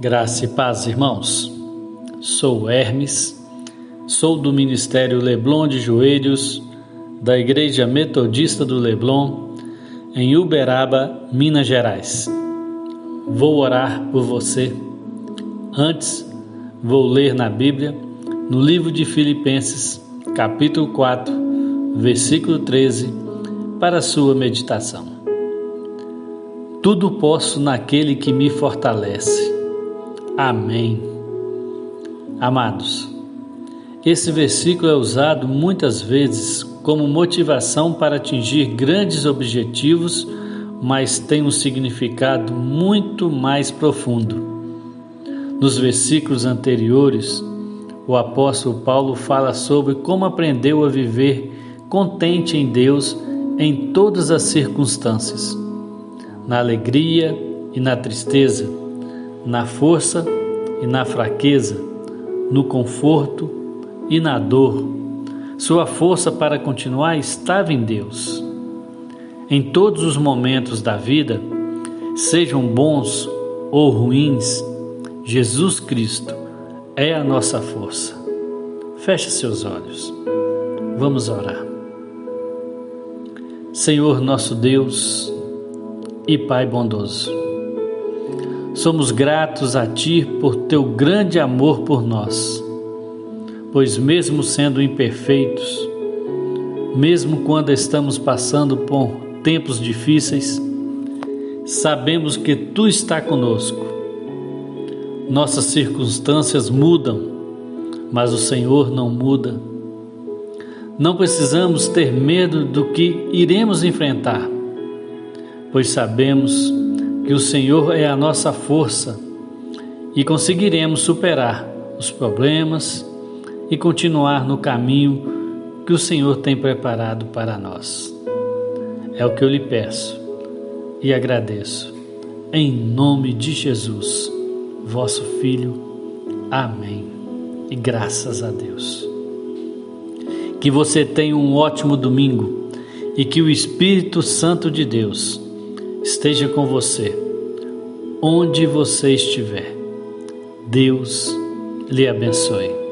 Graça e paz, irmãos. Sou Hermes, sou do Ministério Leblon de Joelhos, da Igreja Metodista do Leblon, em Uberaba, Minas Gerais. Vou orar por você. Antes, vou ler na Bíblia, no livro de Filipenses, capítulo 4, versículo 13, para sua meditação. Tudo posso naquele que me fortalece. Amém. Amados, esse versículo é usado muitas vezes como motivação para atingir grandes objetivos, mas tem um significado muito mais profundo. Nos versículos anteriores, o apóstolo Paulo fala sobre como aprendeu a viver contente em Deus em todas as circunstâncias, na alegria e na tristeza na força e na fraqueza, no conforto e na dor. Sua força para continuar estava em Deus. Em todos os momentos da vida, sejam bons ou ruins, Jesus Cristo é a nossa força. Feche seus olhos. Vamos orar. Senhor nosso Deus e Pai bondoso, Somos gratos a Ti por Teu grande amor por nós, pois, mesmo sendo imperfeitos, mesmo quando estamos passando por tempos difíceis, sabemos que Tu está conosco. Nossas circunstâncias mudam, mas o Senhor não muda. Não precisamos ter medo do que iremos enfrentar, pois sabemos que o Senhor é a nossa força e conseguiremos superar os problemas e continuar no caminho que o Senhor tem preparado para nós. É o que eu lhe peço e agradeço. Em nome de Jesus, vosso Filho. Amém. E graças a Deus. Que você tenha um ótimo domingo e que o Espírito Santo de Deus esteja com você, onde você estiver. Deus lhe abençoe.